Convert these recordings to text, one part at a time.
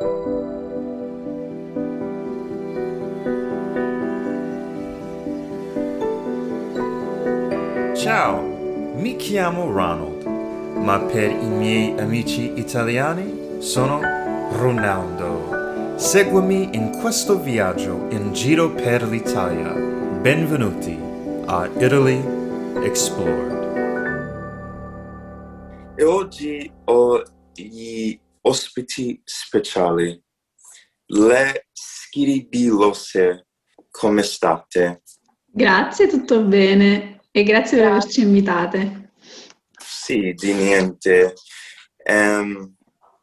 Ciao, mi chiamo Ronald, ma per i miei amici italiani sono Ronaldo. Seguimi in questo viaggio in giro per l'Italia. Benvenuti a Italy Explored. E oggi ho ospiti speciali. Le schiribilose, come state? Grazie, tutto bene e grazie per averci invitate. Sì, di niente. Ehm,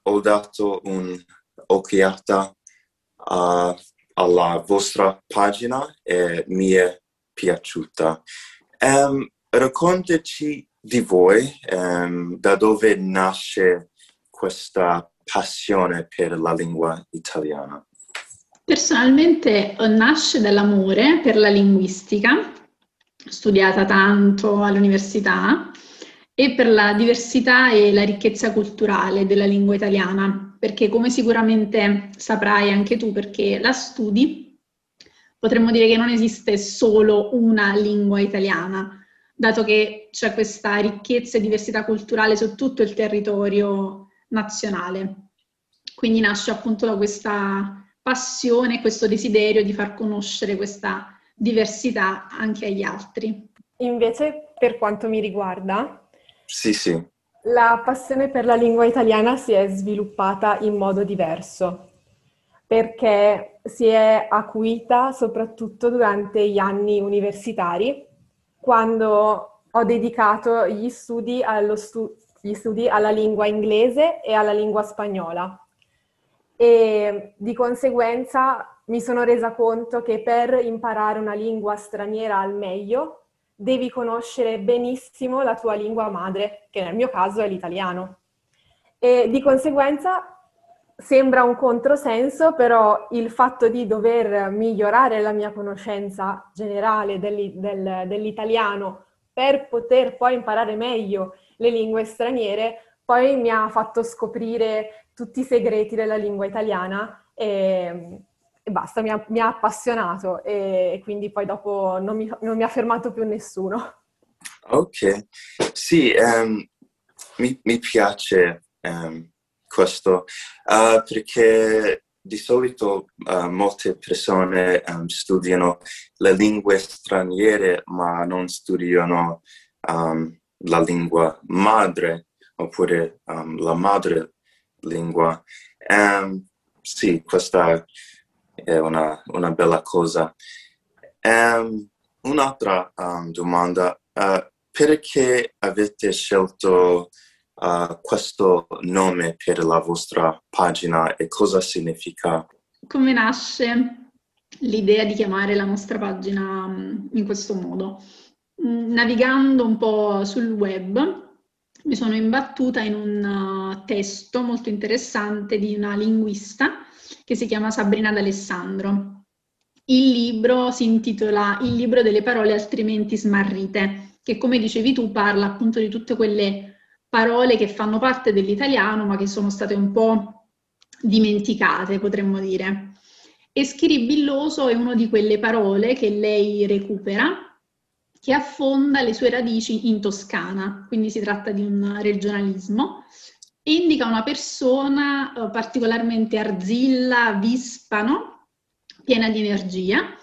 ho dato un'occhiata a- alla vostra pagina e mi è piaciuta. Ehm, raccontaci di voi, ehm, da dove nasce questa passione per la lingua italiana. Personalmente eh, nasce dall'amore per la linguistica, studiata tanto all'università, e per la diversità e la ricchezza culturale della lingua italiana, perché come sicuramente saprai anche tu, perché la studi, potremmo dire che non esiste solo una lingua italiana, dato che c'è questa ricchezza e diversità culturale su tutto il territorio nazionale. Quindi nasce appunto da questa passione, questo desiderio di far conoscere questa diversità anche agli altri. Invece, per quanto mi riguarda, Sì, sì. la passione per la lingua italiana si è sviluppata in modo diverso, perché si è acuita soprattutto durante gli anni universitari, quando ho dedicato gli studi, allo stu- gli studi alla lingua inglese e alla lingua spagnola. E di conseguenza mi sono resa conto che per imparare una lingua straniera al meglio devi conoscere benissimo la tua lingua madre, che nel mio caso è l'italiano. E di conseguenza sembra un controsenso, però il fatto di dover migliorare la mia conoscenza generale dell'i- del- dell'italiano per poter poi imparare meglio le lingue straniere, poi mi ha fatto scoprire tutti i segreti della lingua italiana e, e basta, mi ha, mi ha appassionato e, quindi poi dopo non mi, non mi ha fermato più nessuno. Ok. Sì, ehm, mi, mi piace ehm, questo eh, perché di solito eh, molte persone ehm, studiano le lingue straniere ma non studiano ehm, la lingua madre oppure ehm, la madrelingua. Ehm, sì, questa è una, una bella cosa. Ehm, un'altra ehm, domanda. eh, perché avete scelto eh, questo nome per la vostra pagina e cosa significa? Come nasce l'idea di chiamare la nostra pagina mm, in questo modo? Navigando un po' sul web mi sono imbattuta in un uh, testo molto interessante di una linguista che si chiama Sabrina D'Alessandro. Il libro si intitola Il libro delle parole altrimenti smarrite, che come dicevi tu parla appunto di tutte quelle parole che fanno parte dell'italiano ma che sono state un po' dimenticate, potremmo dire. E schiribilloso è una di quelle parole che lei recupera, che affonda le sue radici in Toscana, quindi si tratta di un regionalismo, indica una persona eh, particolarmente arzilla, vispano, piena di energia,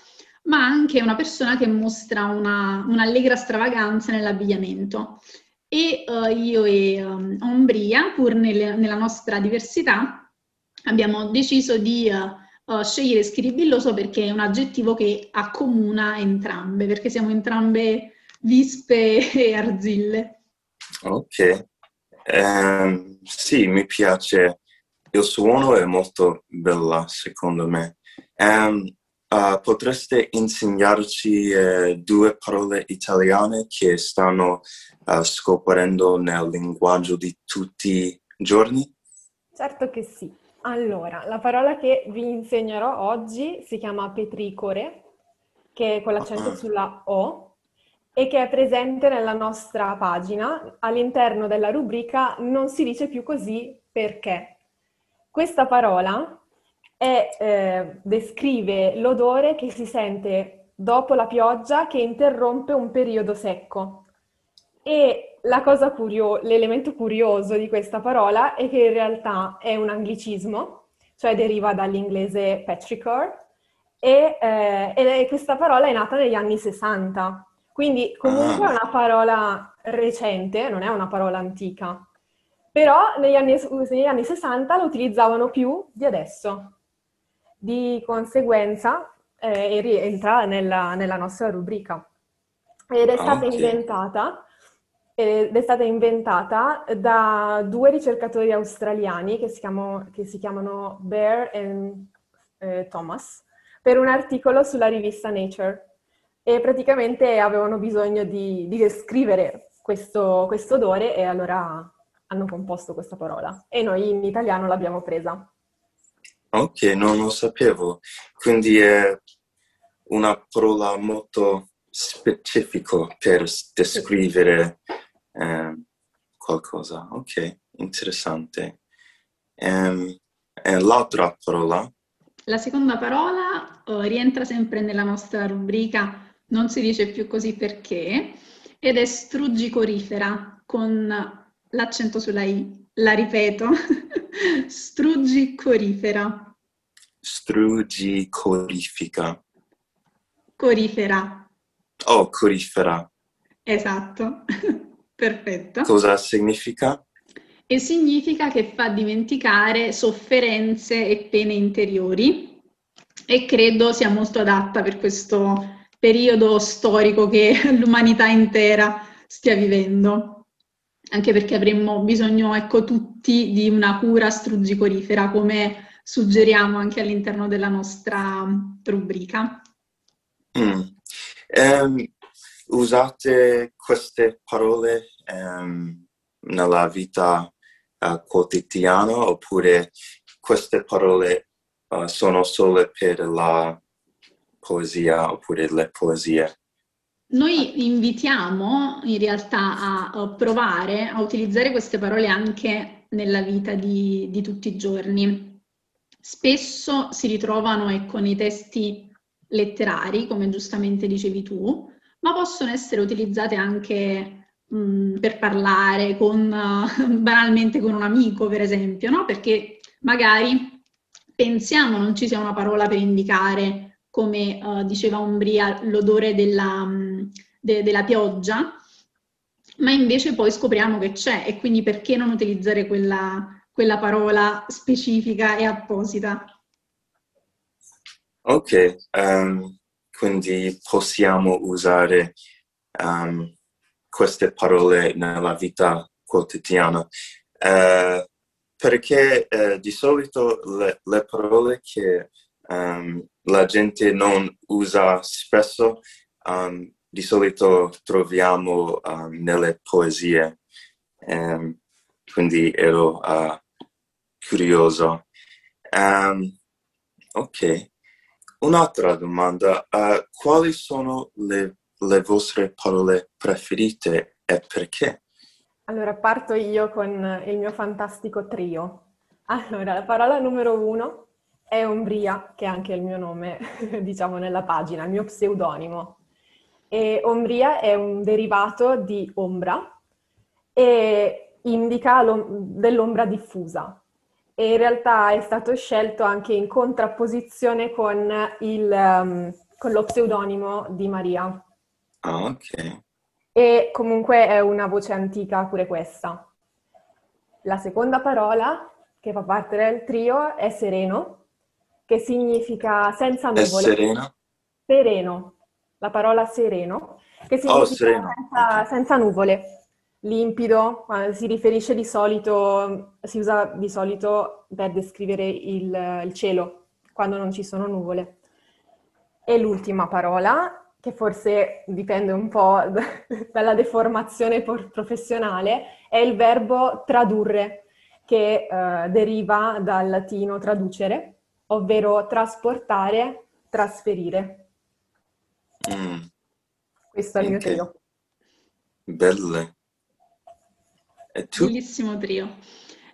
ma anche una persona che mostra una, un'allegra stravaganza nell'abbigliamento. E eh, io e um, Ombria, pur nelle- nella nostra diversità, abbiamo deciso di eh, eh, scegliere schiribilloso perché è un aggettivo che accomuna entrambe, perché siamo entrambe vispe e arzille. Ok. Ehm, sì, mi piace. Il suono è molto bella, secondo me. Ehm, eh, potreste insegnarci eh, due parole italiane che stanno eh, scoprendo nel linguaggio di tutti i giorni? Certo che sì. Allora, la parola che vi insegnerò oggi si chiama petricore, che è con l'accento Ah. sulla O, e che è presente nella nostra pagina all'interno della rubrica Non si dice più così perché. Questa parola e eh, descrive l'odore che si sente dopo la pioggia che interrompe un periodo secco. E la cosa curio- l'elemento curioso di questa parola è che in realtà è un anglicismo, cioè deriva dall'inglese petrichor, e, eh, e questa parola è nata negli anni 60. Quindi comunque è una parola recente, non è una parola antica. Però negli anni, negli anni 60 lo utilizzavano più di adesso. Di conseguenza eh, rientra nella, nella, nostra rubrica. Ed è stata okay. inventata ed è stata inventata da due ricercatori australiani che si, chiamo, che si chiamano Bear e eh, Thomas per un articolo sulla rivista Nature e praticamente avevano bisogno di, di descrivere questo, questo odore e allora hanno composto questa parola e noi in italiano l'abbiamo presa. Ok, non lo sapevo. Quindi è una parola molto specifica per descrivere eh, qualcosa. Ok, interessante. Um, e l'altra parola? La seconda parola uh, rientra sempre nella nostra rubrica Non si dice più così perché ed è struggicorifera con l'accento sulla I. La ripeto, struggicorifera. Struggicorifica. Corifera. Oh, corifera. Esatto, perfetto. Cosa significa? E significa che fa dimenticare sofferenze e pene interiori e credo sia molto adatta per questo periodo storico che l'umanità intera stia vivendo anche perché avremmo bisogno, ecco, tutti di una cura struggicorifera, come suggeriamo anche all'interno della nostra rubrica. Mm. Um, usate queste parole um, nella vita uh, quotidiana oppure queste parole uh, sono solo per la poesia oppure le poesie? Noi invitiamo in realtà a provare a utilizzare queste parole anche nella vita di, di tutti i giorni. Spesso si ritrovano ecco, nei testi letterari, come giustamente dicevi tu, ma possono essere utilizzate anche mh, per parlare con, banalmente con un amico, per esempio, no? perché magari pensiamo non ci sia una parola per indicare come uh, diceva Umbria, l'odore della, de, della pioggia, ma invece poi scopriamo che c'è e quindi perché non utilizzare quella, quella parola specifica e apposita? Ok, um, quindi possiamo usare um, queste parole nella vita quotidiana. Uh, perché uh, di solito le, le parole che um, la gente non usa spesso, di solito troviamo nelle poesie. Quindi ero uh, curioso. ok, un'altra domanda. Uh, quali sono le, le vostre parole preferite e perché? Allora, parto io con il mio fantastico trio. Allora, la parola numero uno è Ombria, che è anche il mio nome, diciamo, nella pagina, il mio pseudonimo. E Ombria è un derivato di ombra e indica dell'ombra diffusa. E in realtà è stato scelto anche in contrapposizione con, il, um, con lo pseudonimo di Maria. Ah, ok. E comunque è una voce antica pure questa. La seconda parola che fa parte del trio è sereno che significa senza nuvole. È sereno? Sereno, la parola sereno, che oh, significa oh, senza, senza, nuvole, limpido, si riferisce di solito, si usa di solito per descrivere il, il cielo, quando non ci sono nuvole. E l'ultima parola, che forse dipende un po' dalla deformazione professionale, è il verbo tradurre, che eh, deriva dal latino traducere, ovvero trasportare, trasferire. Mm. Questo è il mio trio. Belle. E tu? Bellissimo trio.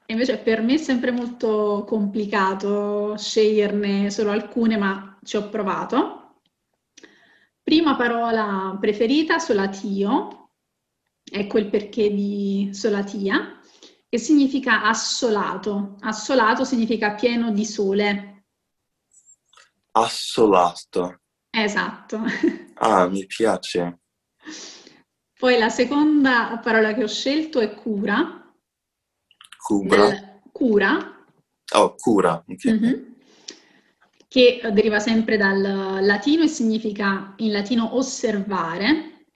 invece per me è sempre molto complicato sceglierne solo alcune, ma ci ho provato. Prima parola preferita, solatio, ecco il perché di solatia, che significa assolato. Assolato significa pieno di sole. Assolato. Esatto. Ah, mi piace. Poi la seconda parola che ho scelto è cura. Cura. Del- cura, Oh, cura. ok. mhm, che deriva sempre dal latino e significa in latino osservare,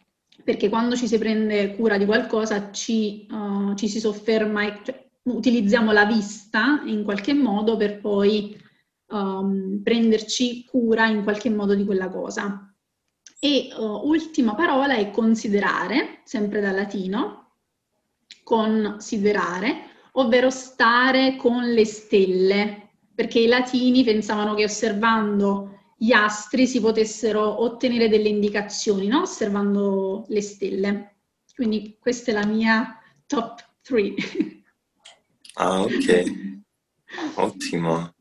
perché quando ci si prende cura di qualcosa ci, eh, ci si sofferma, e- cioè, utilizziamo la vista in qualche modo per poi ehm, prenderci cura in qualche modo di quella cosa. E eh, ultima parola è considerare, sempre dal latino, considerare, ovvero stare con le stelle, perché i latini pensavano che osservando gli astri si potessero ottenere delle indicazioni, no? osservando le stelle. Quindi questa è la mia top 3. Ah, ok. Ottimo.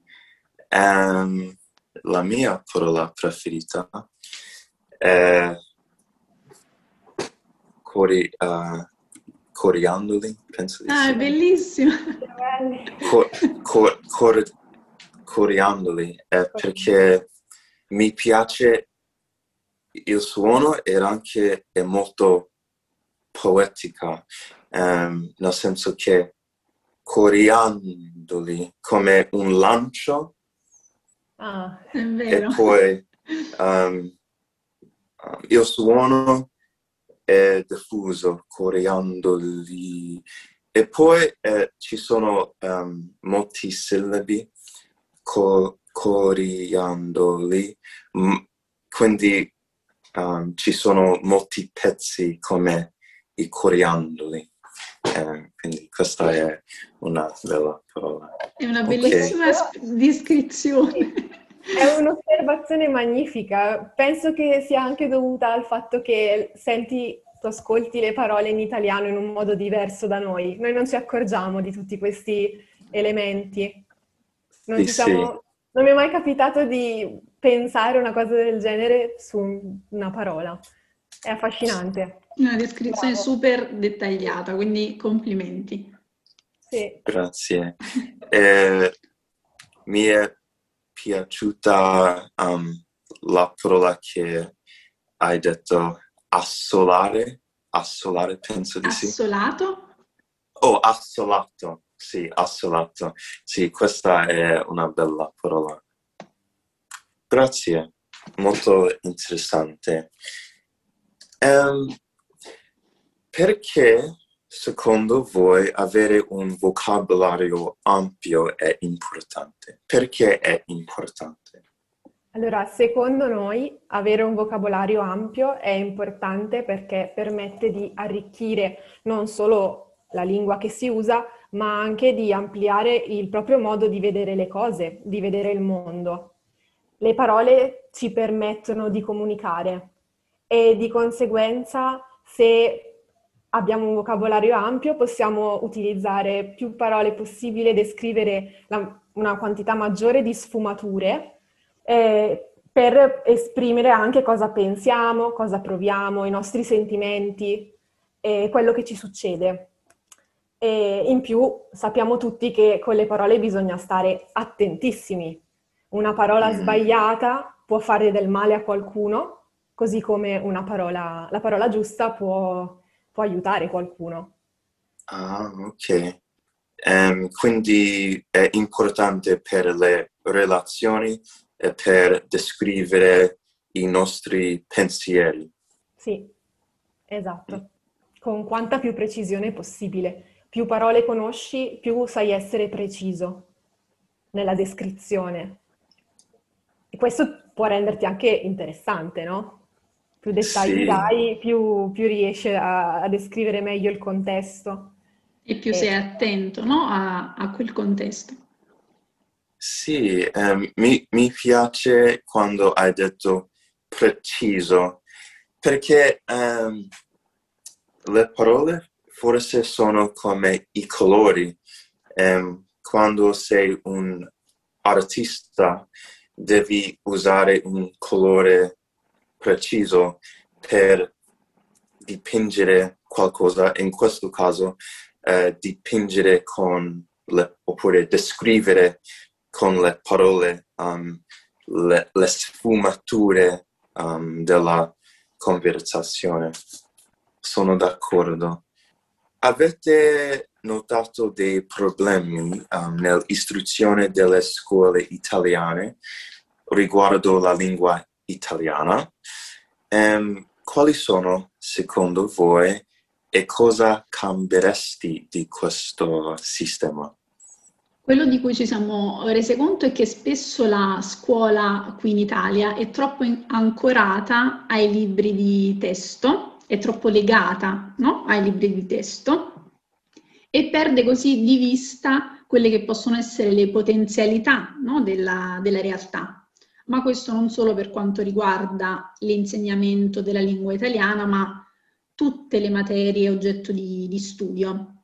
Ehm, la mia parola preferita cori, eh, coriandoli, penso di Ah, è bellissimo! Co- cor- cor- coriandoli è perché mi piace il suono e anche è molto poetica, ehm, nel senso che coriandoli come un lancio Ah, È e poi um, il suono è diffuso, coriandoli e poi eh, ci sono ehm, molti sillabi, co- coriandoli, m- quindi ehm, ci sono molti pezzi come i coriandoli. Eh, quindi questa è una bella parola. È una bellissima sp- descrizione. È un'osservazione magnifica. Penso che sia anche dovuta al fatto che senti, tu ascolti le parole in italiano in un modo diverso da noi. Noi non ci accorgiamo di tutti questi elementi. Non, Sì, ci siamo- non mi è mai capitato di pensare una cosa del genere su una parola. È affascinante. Una descrizione Bravo. super dettagliata, quindi complimenti. Sì. Grazie. Eh, mi è piaciuta um, la parola che hai detto assolare, assolare penso di sì. Assolato? Oh, assolato, sì, assolato. Sì, questa è una bella parola. Grazie, molto interessante. Ehm, perché secondo voi avere un vocabolario ampio è importante? Perché è importante? Allora, secondo noi avere un vocabolario ampio è importante perché permette di arricchire non solo la lingua che si usa, ma anche di ampliare il proprio modo di vedere le cose, di vedere il mondo. Le parole ci permettono di comunicare e di conseguenza se abbiamo un vocabolario ampio possiamo utilizzare più parole possibile, descrivere la- una quantità maggiore di sfumature eh, per esprimere anche cosa pensiamo, cosa proviamo, i nostri sentimenti e quello che ci succede. E in più sappiamo tutti che con le parole bisogna stare attentissimi. Una parola Mm. sbagliata può fare del male a qualcuno, così come una parola, la parola giusta può, può aiutare qualcuno. Ah, ok. Ehm, quindi è importante per le relazioni e per descrivere i nostri pensieri. Sì, esatto. Con quanta più precisione possibile. Più parole conosci, più sai essere preciso nella descrizione. E questo può renderti anche interessante, no? Più dettagli Sì. dai, più, più riesci a, a descrivere meglio il contesto. E più Eh. sei attento, no? a, a quel contesto. Sì, ehm, mi, mi piace quando hai detto preciso, perché ehm, le parole forse sono come i colori. Um, quando sei un artista devi usare un colore preciso per dipingere qualcosa, in questo caso eh, dipingere con le, oppure descrivere con le parole um, le, le, sfumature um, della conversazione. Sono d'accordo. Avete notato dei problemi um, nell'istruzione delle scuole italiane riguardo la lingua italiana? Um, quali sono, secondo voi, e cosa cambieresti di questo sistema? Quello di cui ci siamo resi conto è che spesso la scuola qui in Italia è troppo ancorata ai libri di testo, è troppo legata no? ai libri di testo e perde così di vista quelle che possono essere le potenzialità no? della, della realtà. Ma questo non solo per quanto riguarda l'insegnamento della lingua italiana, ma tutte le materie oggetto di, di studio.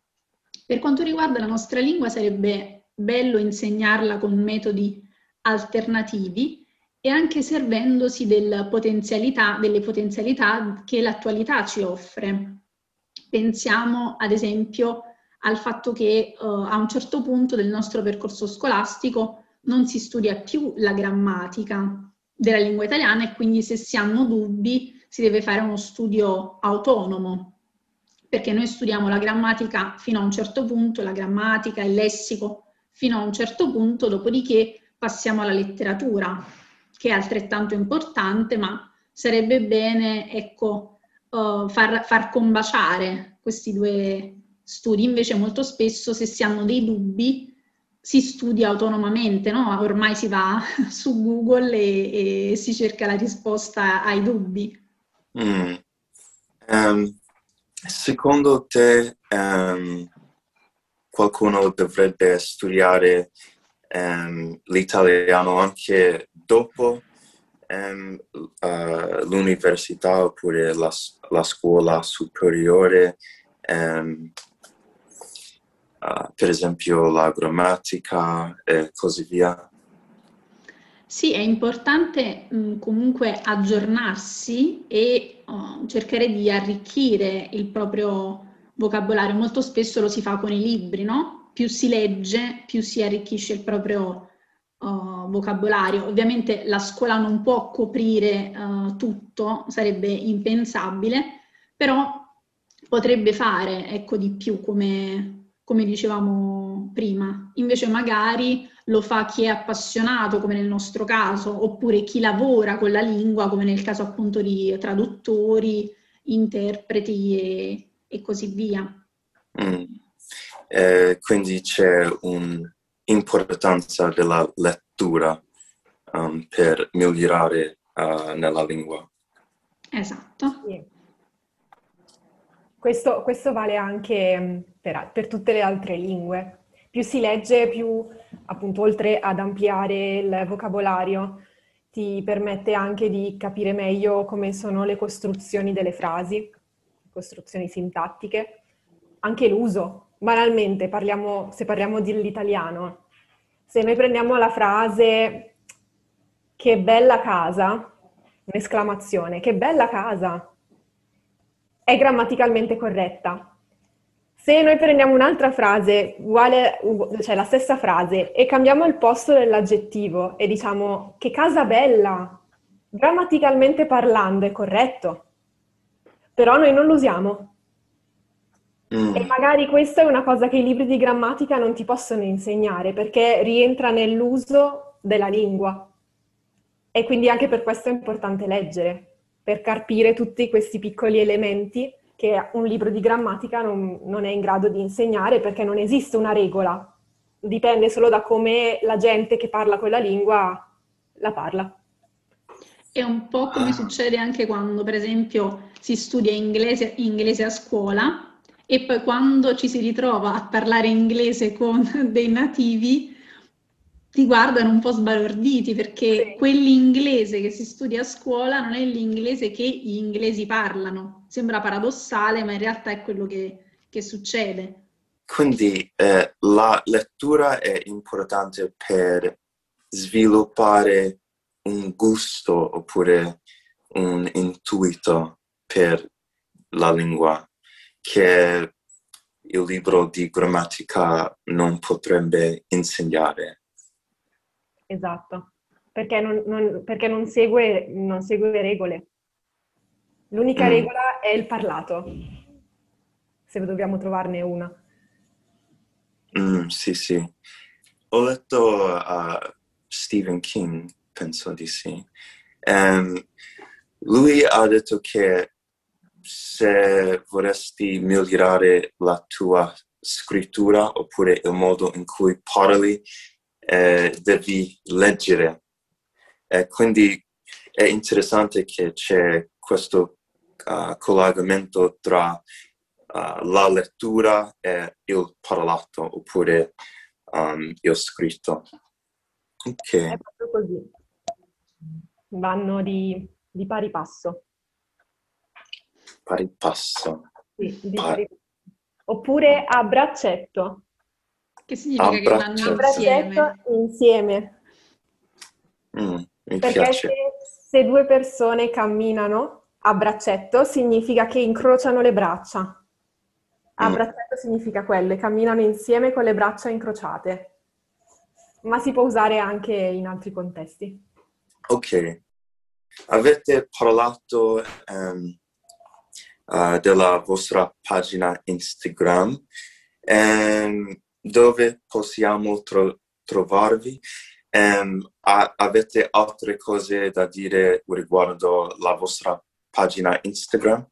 Per quanto riguarda la nostra lingua sarebbe bello insegnarla con metodi alternativi e anche servendosi del potenzialità, delle potenzialità che l'attualità ci offre. Pensiamo ad esempio al fatto che uh, a un certo punto del nostro percorso scolastico non si studia più la grammatica della lingua italiana e quindi se si hanno dubbi si deve fare uno studio autonomo, perché noi studiamo la grammatica fino a un certo punto, la grammatica, il lessico fino a un certo punto, dopodiché passiamo alla letteratura, che è altrettanto importante, ma sarebbe bene ecco, uh, far, far combaciare questi due studi. Invece molto spesso se si hanno dei dubbi si studia autonomamente, no? ormai si va su Google e, e, si cerca la risposta ai dubbi. Mm. Um, secondo te um, qualcuno dovrebbe studiare um, l'italiano anche dopo uh, l'università oppure la, la scuola superiore, uh, per esempio la grammatica e così via. Sì, è importante mh, comunque aggiornarsi e uh, cercare di arricchire il proprio vocabolario, molto spesso lo si fa con i libri, no? Più si legge, più si arricchisce il proprio uh, vocabolario. Ovviamente la scuola non può coprire uh, tutto, sarebbe impensabile, però potrebbe fare, ecco, di più, come, come dicevamo prima. Invece magari lo fa chi è appassionato, come nel nostro caso, oppure chi lavora con la lingua, come nel caso appunto di traduttori, interpreti e, e così via. Mm. Eh, quindi c'è un'importanza della lettura um, per migliorare uh, nella lingua. Esatto. Sì. Questo, questo, vale anche mm, per, per, tutte le altre lingue. Più si legge, più appunto oltre ad ampliare il vocabolario, ti permette anche di capire meglio come sono le costruzioni delle frasi costruzioni sintattiche, anche l'uso. Banalmente, parliamo, se parliamo dell'italiano, se noi prendiamo la frase che bella casa, un'esclamazione, che bella casa, è grammaticalmente corretta. Se noi prendiamo un'altra frase, uguale, cioè la stessa frase, e cambiamo il posto dell'aggettivo e diciamo che casa bella, grammaticalmente parlando è corretto però noi non lo usiamo. Mm. E magari questa è una cosa che i libri di grammatica non ti possono insegnare perché rientra nell'uso della lingua. E quindi anche per questo è importante leggere, per carpire tutti questi piccoli elementi che un libro di grammatica non, non è in grado di insegnare perché non esiste una regola. Dipende solo da come la gente che parla quella lingua la parla. È un po' come succede anche quando, per esempio, si studia inglese, inglese a scuola e poi quando ci si ritrova a parlare inglese con dei nativi ti guardano un po' sbalorditi perché sì. quell'inglese che si studia a scuola non è l'inglese che gli inglesi parlano. Sembra paradossale, ma in realtà è quello che, che succede. quindi eh, la lettura è importante per sviluppare un gusto oppure un intuito per la lingua che il libro di grammatica non potrebbe insegnare. Esatto, perché non, non, perché non segue, non segue regole. L'unica mm. regola è il parlato, se dobbiamo trovarne una. Mm, sì, sì. Ho letto uh, Stephen King, penso di sì. Um, lui ha detto che se vorresti migliorare la tua scrittura oppure il modo in cui parli, eh, devi leggere. E quindi è interessante che c'è questo uh, collegamento tra uh, la lettura e il parlato oppure um, il scritto. Ok. È proprio così. Vanno di, di pari passo pari passo. Sì, pari... Oppure a braccetto. Che significa a che vanno insieme? insieme. Mm, Perché se, se, due persone camminano a braccetto significa che incrociano le braccia. A mm. braccetto significa quello, camminano insieme con le braccia incrociate. Ma si può usare anche in altri contesti. Ok. Avete parlato um, uh, della vostra pagina Instagram um, dove possiamo tro- trovarvi. Um, a- avete altre cose da dire riguardo la vostra pagina Instagram?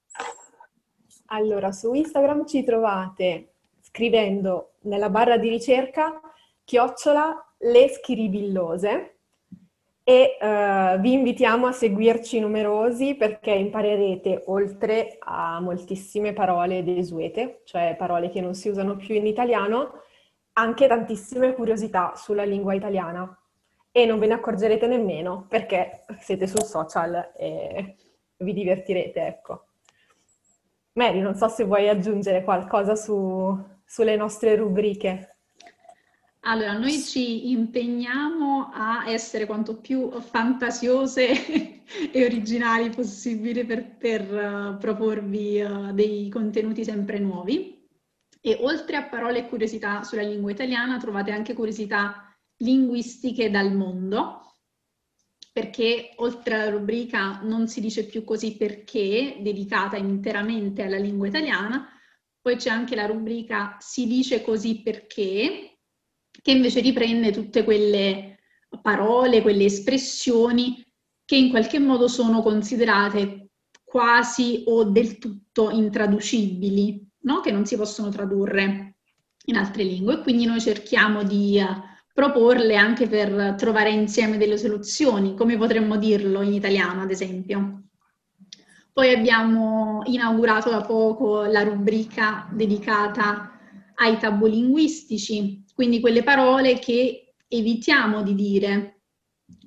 Allora, su Instagram ci trovate scrivendo nella barra di ricerca chiocciola le schiribillose e uh, vi invitiamo a seguirci numerosi perché imparerete oltre a moltissime parole desuete, cioè parole che non si usano più in italiano, anche tantissime curiosità sulla lingua italiana e non ve ne accorgerete nemmeno perché siete sul social e vi divertirete, ecco. Mary, non so se vuoi aggiungere qualcosa su, sulle nostre rubriche. Allora, noi ci impegniamo a essere quanto più fantasiose e originali possibile per, per uh, proporvi uh, dei contenuti sempre nuovi. E oltre a parole e curiosità sulla lingua italiana, trovate anche curiosità linguistiche dal mondo, perché oltre alla rubrica Non si dice più così perché, dedicata interamente alla lingua italiana, poi c'è anche la rubrica Si dice così perché, che invece riprende tutte quelle parole, quelle espressioni che in qualche modo sono considerate quasi o del tutto intraducibili, no? che non si possono tradurre in altre lingue. Quindi noi cerchiamo di uh, proporle anche per trovare insieme delle soluzioni, come potremmo dirlo in italiano, ad esempio. Poi abbiamo inaugurato da poco la rubrica dedicata ai tabù linguistici, quindi quelle parole che evitiamo di dire,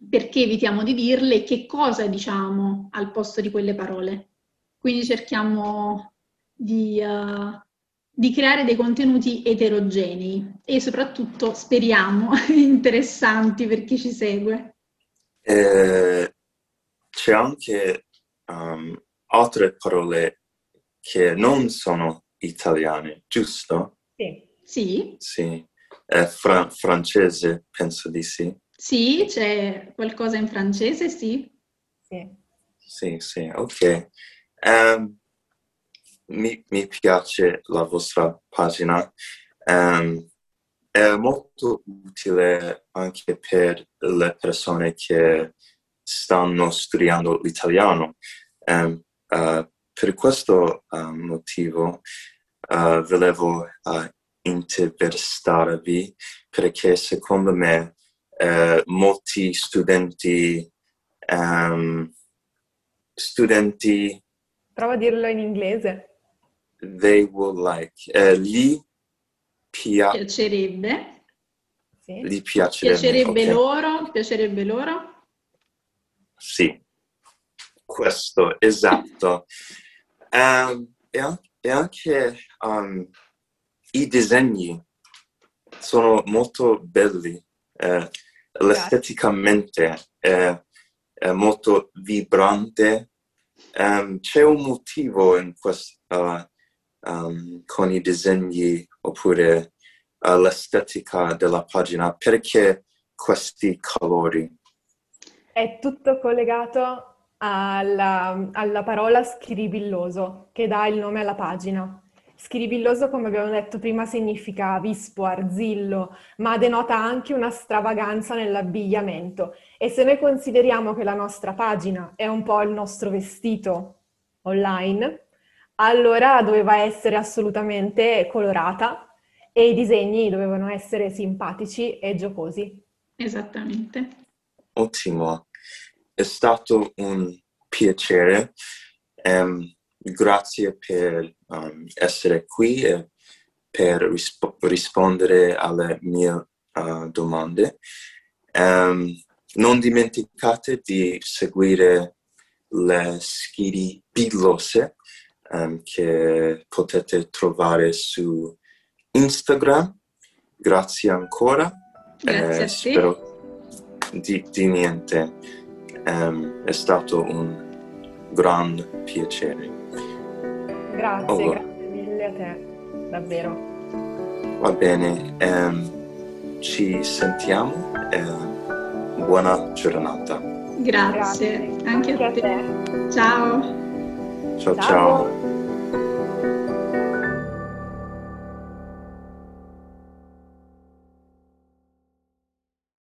perché evitiamo di dirle e che cosa diciamo al posto di quelle parole. Quindi cerchiamo di, uh, di creare dei contenuti eterogenei e soprattutto speriamo interessanti per chi ci segue. Eh, c'è anche um, altre parole che non sono italiane, giusto? Sì. Sì. sì. È fra- francese, penso di sì. Sì, c'è qualcosa in francese, sì. Sì, sì, sì ok. Um, mi, mi, piace la vostra pagina. Um, è molto utile anche per le persone che stanno studiando l'italiano. Um, uh, per questo uh, motivo uh, volevo intervistarvi perché secondo me molti studenti, um, studenti... Prova a dirlo in inglese. They will like. Eh, gli pia- piacerebbe. Sì. Gli piacerebbe. Piacerebbe okay. loro, piacerebbe loro. Sì, questo, esatto. um, e, anche, um, i disegni sono molto belli, eh, l'esteticamente è, è, molto vibrante. Um, c'è un motivo in questo, uh, um, con i disegni oppure uh, l'estetica della pagina, perché questi colori? È tutto collegato alla, alla parola scribilloso che dà il nome alla pagina. Scribilloso, come abbiamo detto prima, significa vispo, arzillo, ma denota anche una stravaganza nell'abbigliamento. E se noi consideriamo che la nostra pagina è un po' il nostro vestito online, allora doveva essere assolutamente colorata e i disegni dovevano essere simpatici e giocosi. Esattamente. Ottimo, è stato un piacere. Um, grazie per um, essere qui e per risp- rispondere alle mie uh, domande. Um, non dimenticate di seguire le schede pillose um, che potete trovare su Instagram. Grazie ancora. Grazie eh, spero di, di niente. Um, è stato un gran piacere. Grazie, oh, grazie mille a te, davvero. Va bene, um, ci sentiamo e buona giornata. Grazie, grazie. Anche, anche a te. te. Ciao. Ciao. ciao. ciao.